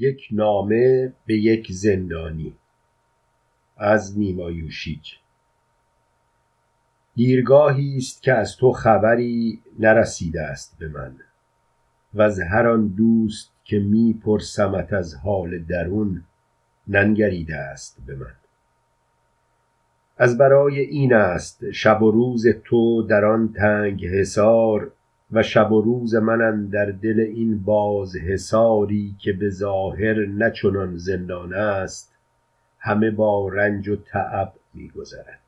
یک نامه به یک زندانی. از نیمایوشیج دیرگاهی است که از تو خبری نرسیده است به من وز هر آن دوست که می پرسمت از حال درون ننگریده است به من. از برای این است شب و روز تو در آن تنگ حصار و شب و روز من اندر دل این باز حصاری که به ظاهر نه چنان زندان است همه با رنج و تعب می گذرد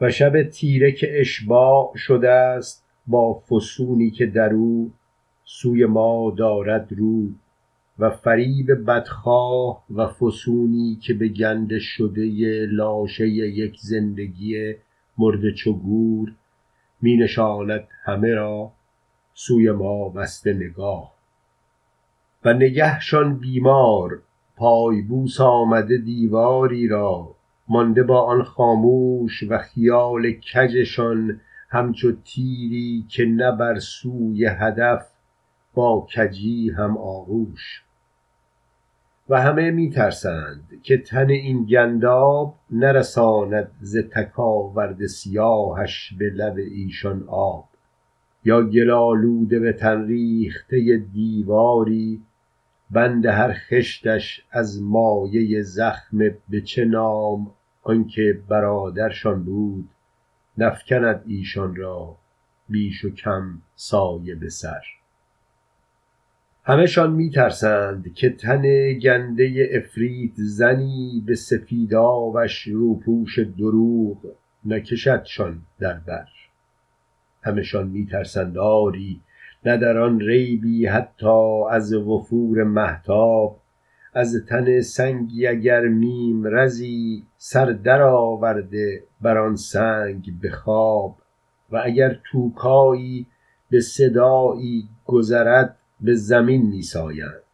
و شب تیره که اشباع شده است با فسونی که در او سوی ما دارد رو و فریب بدخواه و فسونی که به گنده شده لاشه یک زندگی مرده چو گور می نشاند همه را سوی ما بسته نگاه. و نگهشان بیمار پایبوس آمده دیواری را مانده با آن خاموش و خیال کجشان همچو تیری که نه بر سوی هدف با کجی هم آغوش. و همه می ترسند که تن این گنداب نرساند ز تکاورد سیاهش به لب ایشان آب. یا گل آلوده به تن ریخته دیواری بند هر خشتش از مایه زخم به چه نام آنکه برادرشان بود نفکند ایشان را بیش و کم سایه به سر. همه شان می ترسند که تن گنده عفریت زنی به سفیدآبش روپوش دروغ نکشدشان در بر. همه شان می ترسند آری نه در آن ریبی حتی از وفور مهتاب از تن سنگی اگر میم رزی سر درآورده بر آن سنگ به خواب. و اگر توکایی به صدایی گذرد به زمین می ساید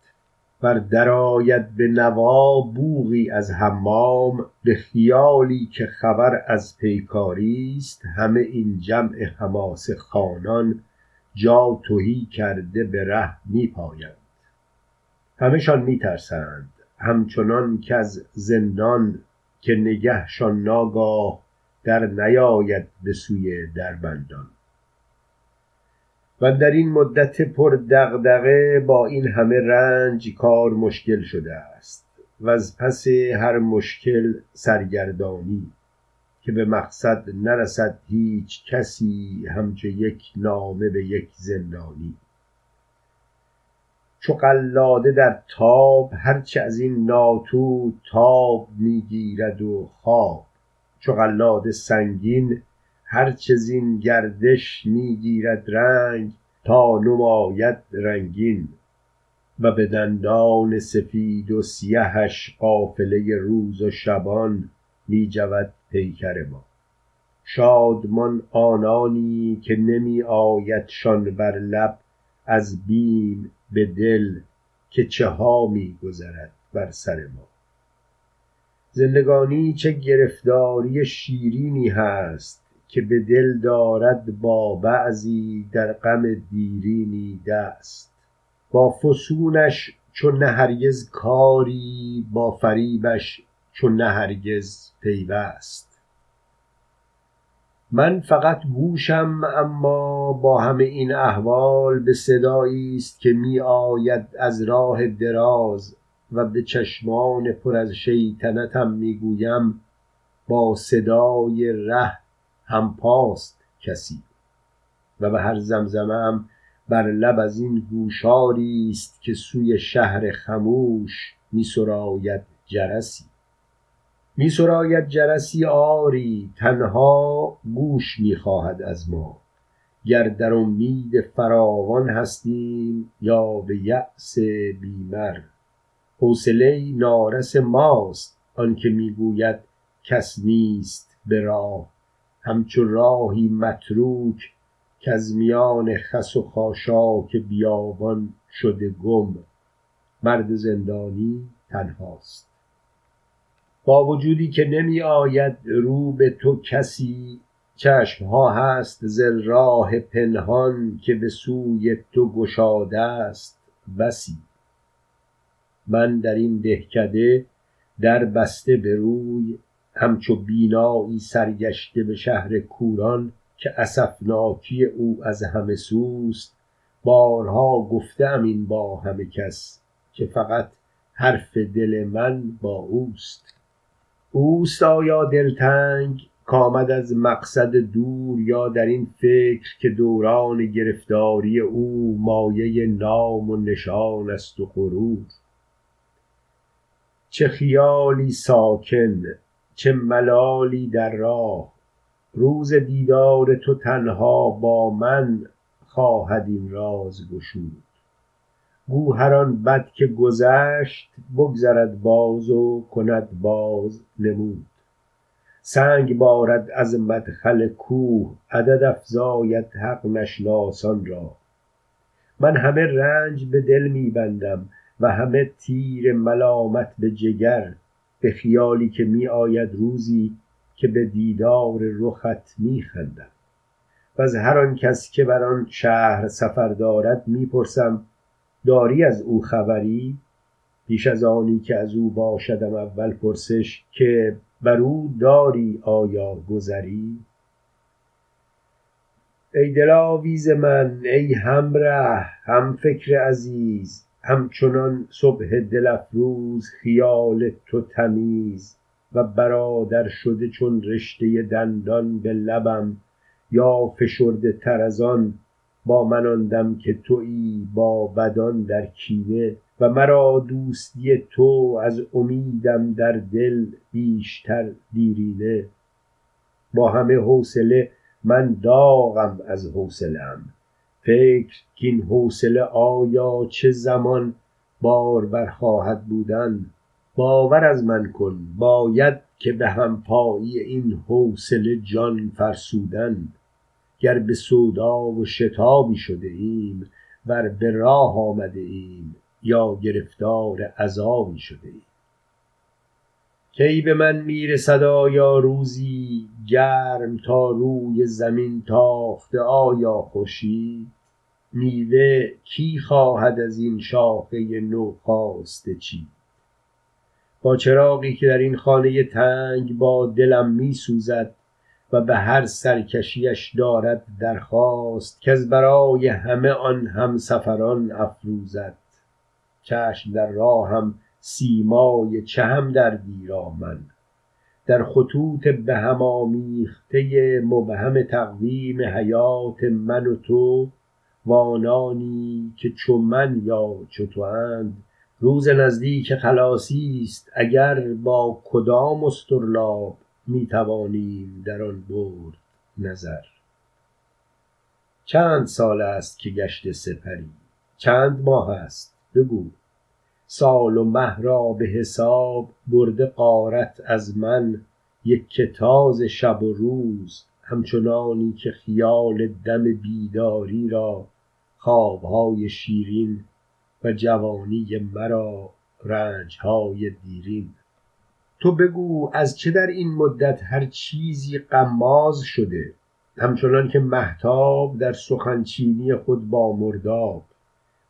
ور درآید به نوا بوقی از حمام به خیالی که خبر از پیکاری است. همه این جمع حماسه خوانان جا تهی کرده به ره می پایند همه شان می ترسند همچنان کز زندان که نگهشان ناگاه در نیاید به سوی دربندان. و در این مدت پر دغدغه با این همه رنج کار مشکل شده است وز پس هر مشکل سرگردانی که به مقصد نرسد هیچ کسی همچو یک نامه به یک زندانی. چو قلاده در تاب هرچه از این ناتوت تاب می گیرد و خواب. چو قلاده سنگین هرچه زین گردش می گیرد رنگ تا نماید رنگین. و به دندان سفید و سیهش قافله روز و شبان می جود پیکر ما. شادمان آنانی که نمی آیدشان بر لب از بیم به دل که چه ها می گذرد بر سر ما. زندگانی چه گرفتاری شیرینی هست که به دل دارد با بعضی در غم دیرینی دست. با فسونش چو نه هرگز کاری با فریبش چو نه هرگز پیوست. من فقط گوشم اما با همه این احوال به صدایی است که می آید از راه دراز و به چشمان پر از شیطنتم می گویم با صدای ره همپاست کسی و به هر زمزمه ام بر لب از این گوشاری است که سوی شهر خموش می سراید جرسی. می جرسی آری تنها گوش می خواهد از ما. گر در امید فراوان هستیم یا به یأس بیمر حوصله نارس ماست آنکه می گوید کس نیست به راه. همچو راهی متروک کز میان خس و خاشاک بیابان شده گم. مرد زندانی تنهاست. با وجودی که نمی آید رو به تو کسی چشم ها هست ز راه پنهان که به سوی تو گشاده است بسی. من در این دهکده در بسته به روی همچو بینایی سرگشته به شهر کوران که اسفناکی او از همه سوست بارها گفته این با همه کس که فقط حرف دل من با اوست. اوست آیا دلتنگ کامد از مقصد دور یا در این فکر که دوران گرفتاری او مایه نام و نشان است و غرور؟ چه خیالی ساکن چه ملالی در راه. روز دیدار تو تنها با من خواهد این راز گشود. گو هر آن بد که گذشت بگذرد باز و کند باز نمود. سنگ بارد از مدخل کوه عدد افزاید حق نشناسان را. من همه رنج به دل می بندم و همه تیر ملامت به جگر. به خیالی که می آید روزی که به دیدار رخت می خندم. وز هر آن کس که بر آن شهر سفر دارد می پرسم داری از او خبری؟ پیش از آنی که از او باشدم اول پرسش که بر او داری آیا گذری؟ ای دلاویز من ای همره هم فکر عزیز همچنان صبح دل افروز خیال تو تمیز و برادر شده چون رشته دندان به لبم یا فشرده تر از آن با من آن دم که تویی با بدان در کینه و مرا دوستی تو از امیدم در دل بیشتر دیرینه. با همه حوصله من داغم از حوصله ام فکر کاین حوصله آیا چه زمان بارور خواهد بودن؟ باور از من کن باید که به همپایی این حوصله جان فرسودن. گر به سودا و شتابی شده ایم ور به راه آمده ایم یا گرفتار عذابی شده ایم. کی به من می رسد آیا روزی گرم تا روی زمین تافته آیا خورشید؟ میوه کی خواهد از این شاخه نوخاسته چید با چراغی که در این خانه تنگ با دلم می سوزد و به هر سرکشیش دارد درخواست کز برای همه آن همسفران افروزد. چشم در راهم سیمای چه همدردی را من. در خطوط به هم آمیخته مبهم تقویم حیات من و تو و آنانی که چو من یا چو تواند روز نزدیک خلاصی است اگر با کدام اصطرلاب می توانیم در آن برد نظر. چند سال است که گشته سپری چند ماه است؟ بگو. سال و مه را به حساب برده غارت از من یک تاز شب و روز همچنانی که خیال دم بیداری را خوابهای شیرین و جوانی مرا رنجهای دیرین. تو بگو از چه در این مدت هر چیزی غماز شده همچنان که مهتاب در سخنچینی خود با مرداب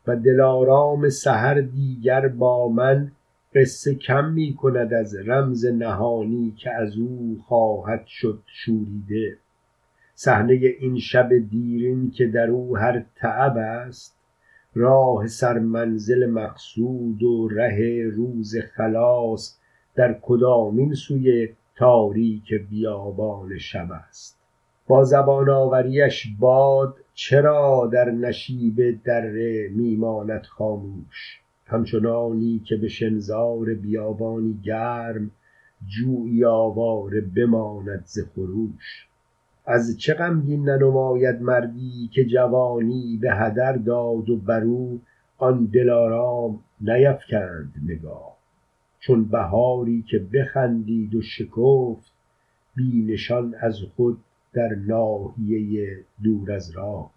و دلارام سحر دیگر با من قصه کم می کند از رمز نهانی که از او خواهد شد شوریده. صحنه این شب دیرین که در او هر تعب است راه سرمنزل مقصود و ره روز خلاص در کدامین سوی تاریک بیابان شب است. با زبان آوریش باد چرا در نشیب دره می ماند خاموش؟ همچنانی که به شنظار بیابانی گرم جویی آواره بماند ز خروش. از چه غمگین ننماید مردی که جوانی به هدر داد و او آن دلارام نیفکند نگاه؟ چون بهاری که بخندید و شکفت بی نشان از خود در ناحیه دور از راه.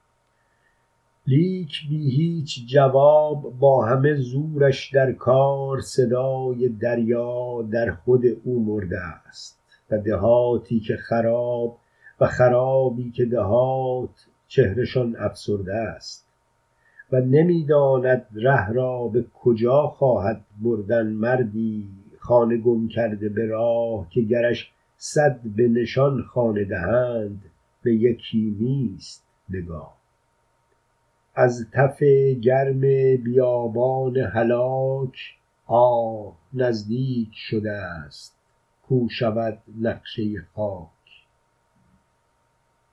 لیک بی هیچ جواب با همه زورش در کار صدای دریا در خود او مرده است و دهاتی که خراب و خرابی که دهات چهرشان افسرده است و نمی‌داند ره را به کجا خواهد بردن مردی خانه گم کرده به راه که گرش صد به نشان خانه دهند به یکی نیست نگاه. از تف گرم بیابان هلاک آه نزدیک شده است کو شود نقشه خاک.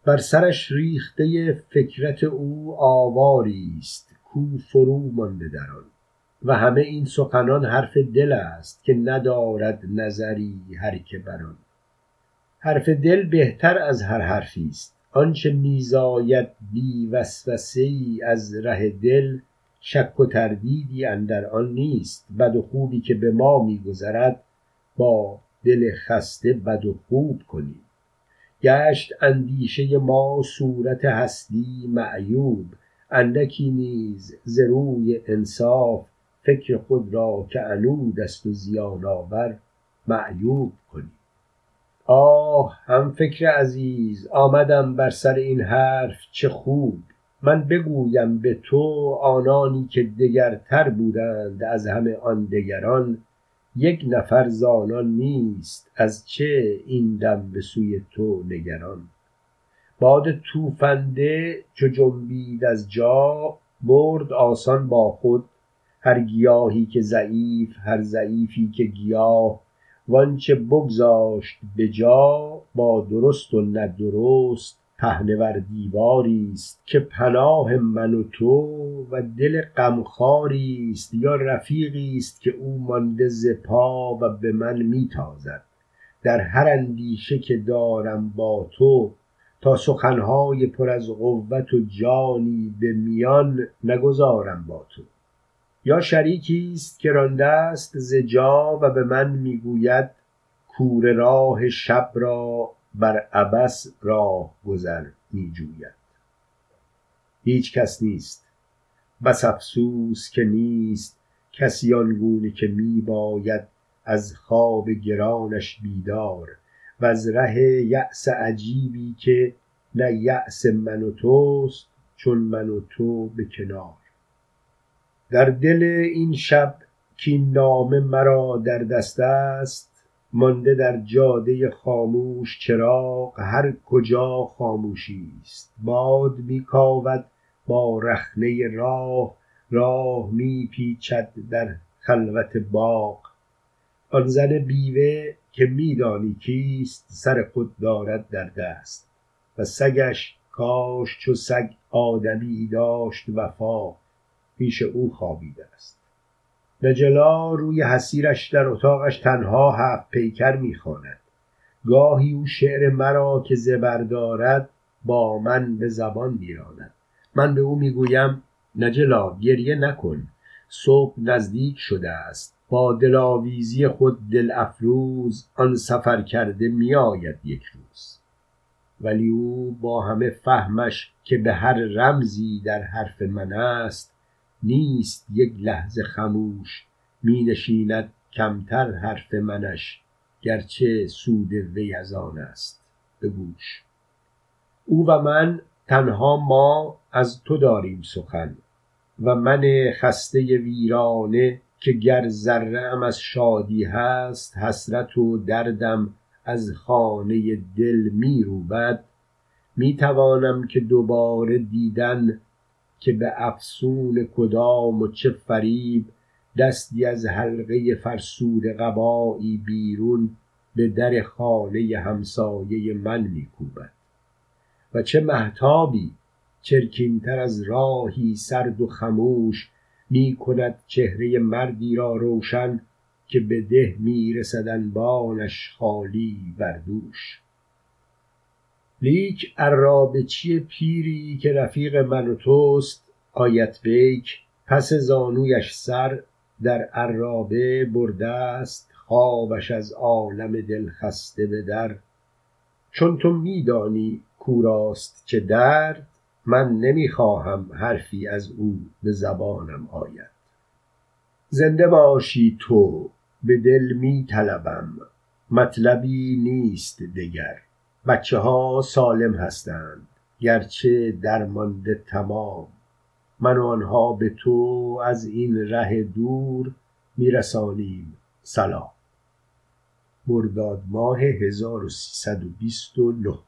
بر سرش ریخته فکرت او آواری است کو فرو مانده در آن. و همه این سخنان حرف دل است که ندارد نظری هر که بر آن. حرف دل بهتر از هر حرفی است. آنچه میزاید بی وسوسه ای از ره دل شک و تردیدی اندر آن نیست. بد و خوبی که به ما میگذرد با دل خسته بد و خوب کنیم. گشت اندیشه ما صورت هستی معیوب. اندکی نیز ز روی انصاف فکر خود را که عنود است و زیان آور معیوب کنیم آه هم فکر عزیز آمدم بر سر این حرف چه خوب. من بگویم به تو آنانی که دگرتر بودند از همه آن دگران یک نفر ز آنان نیست از چه این دم به سوی تو نگران؟ باد توفنده چو جنبید از جا برد آسان با خود. هر گیاهی که ضعیف هر ضعیفی که گیاه. وآنچه بگذاشت به جا با درست و نه درست پهنه ور دیواری است که پناه من و تو و دل غمخواری است یا رفیقی است که او مانده ز پا و به من میتازد در هر اندیشه که دارم با تو تا سخنهای پر از قوت و جانی به میان نگذارم با تو. یا شریکی است که رانده است ز جا و به من می‌گوید کوره راه شب را بر عبث راهگذر می جوید هیچ کس نیست. بس افسوس که نیست. کسی آنگونه که می باید از خواب گرانش بیدار وز ره یأس عجیبی که نه یأس من و توست چون من و تو به کنار. در دل این شب کاین نامه مرا در دست است. مانده در جاده خاموش چراغ هر کجا خاموشی است. باد می کاود با رخنه راه راه می پیچد در خلوت باغ. آن زن بیوه که می دانی کیست سر خود دارد در دست. و سگش کاش چو سگ آدمیی داشت وفا پیش او خوابیده است. نجلا روی حصیرش در اتاقش تنها هفت پیکر می‌خواند. گاهی او شعر مرا که زبر دارد با من به زبان میراند. من به او می‌گویم نجلا گریه نکن. صبح نزدیک شده است. با دلاویزی خود دل افروز آن سفر کرده میآید یک روز. ولی او با همه فهمش که به هر رمزی در حرف من است نیست یک لحظه خموش می نشیند کمتر حرف منش گرچه سود وی از آن است. به گوش. او و من تنها ما از تو داریم سخن. و من خسته ویرانه که گر ذره از شادی هست حسرت و دردم از خانه دل می روبد می توانم که دوباره دیدن که به افسون کدام و چه فریب دستی از حلقه فرسوده قبایی بیرون به در خانه همسایه من میکوبد. و چه مهتابی چرکین تر از راهی سرد و خموش می کند چهره مردی را روشن که به ده می رسد انبانش خالی بر دوش. لیک عرابچی پیری که رفیق من و توست آیت بیک پس زانویش سر در عرابه برده است خوابش از عالم دل خسته به در. چون تو می دانی کاو راست چه درد من نمی خواهم حرفی از او به زبانم آید. زنده باشی تو به دل می طلبم مطلبی نیست دگر. بچه ها سالم هستند. گرچه درمانده تمام. من و آنها به تو از این ره دور میرسانیم. سلام. مرداد ماه 1329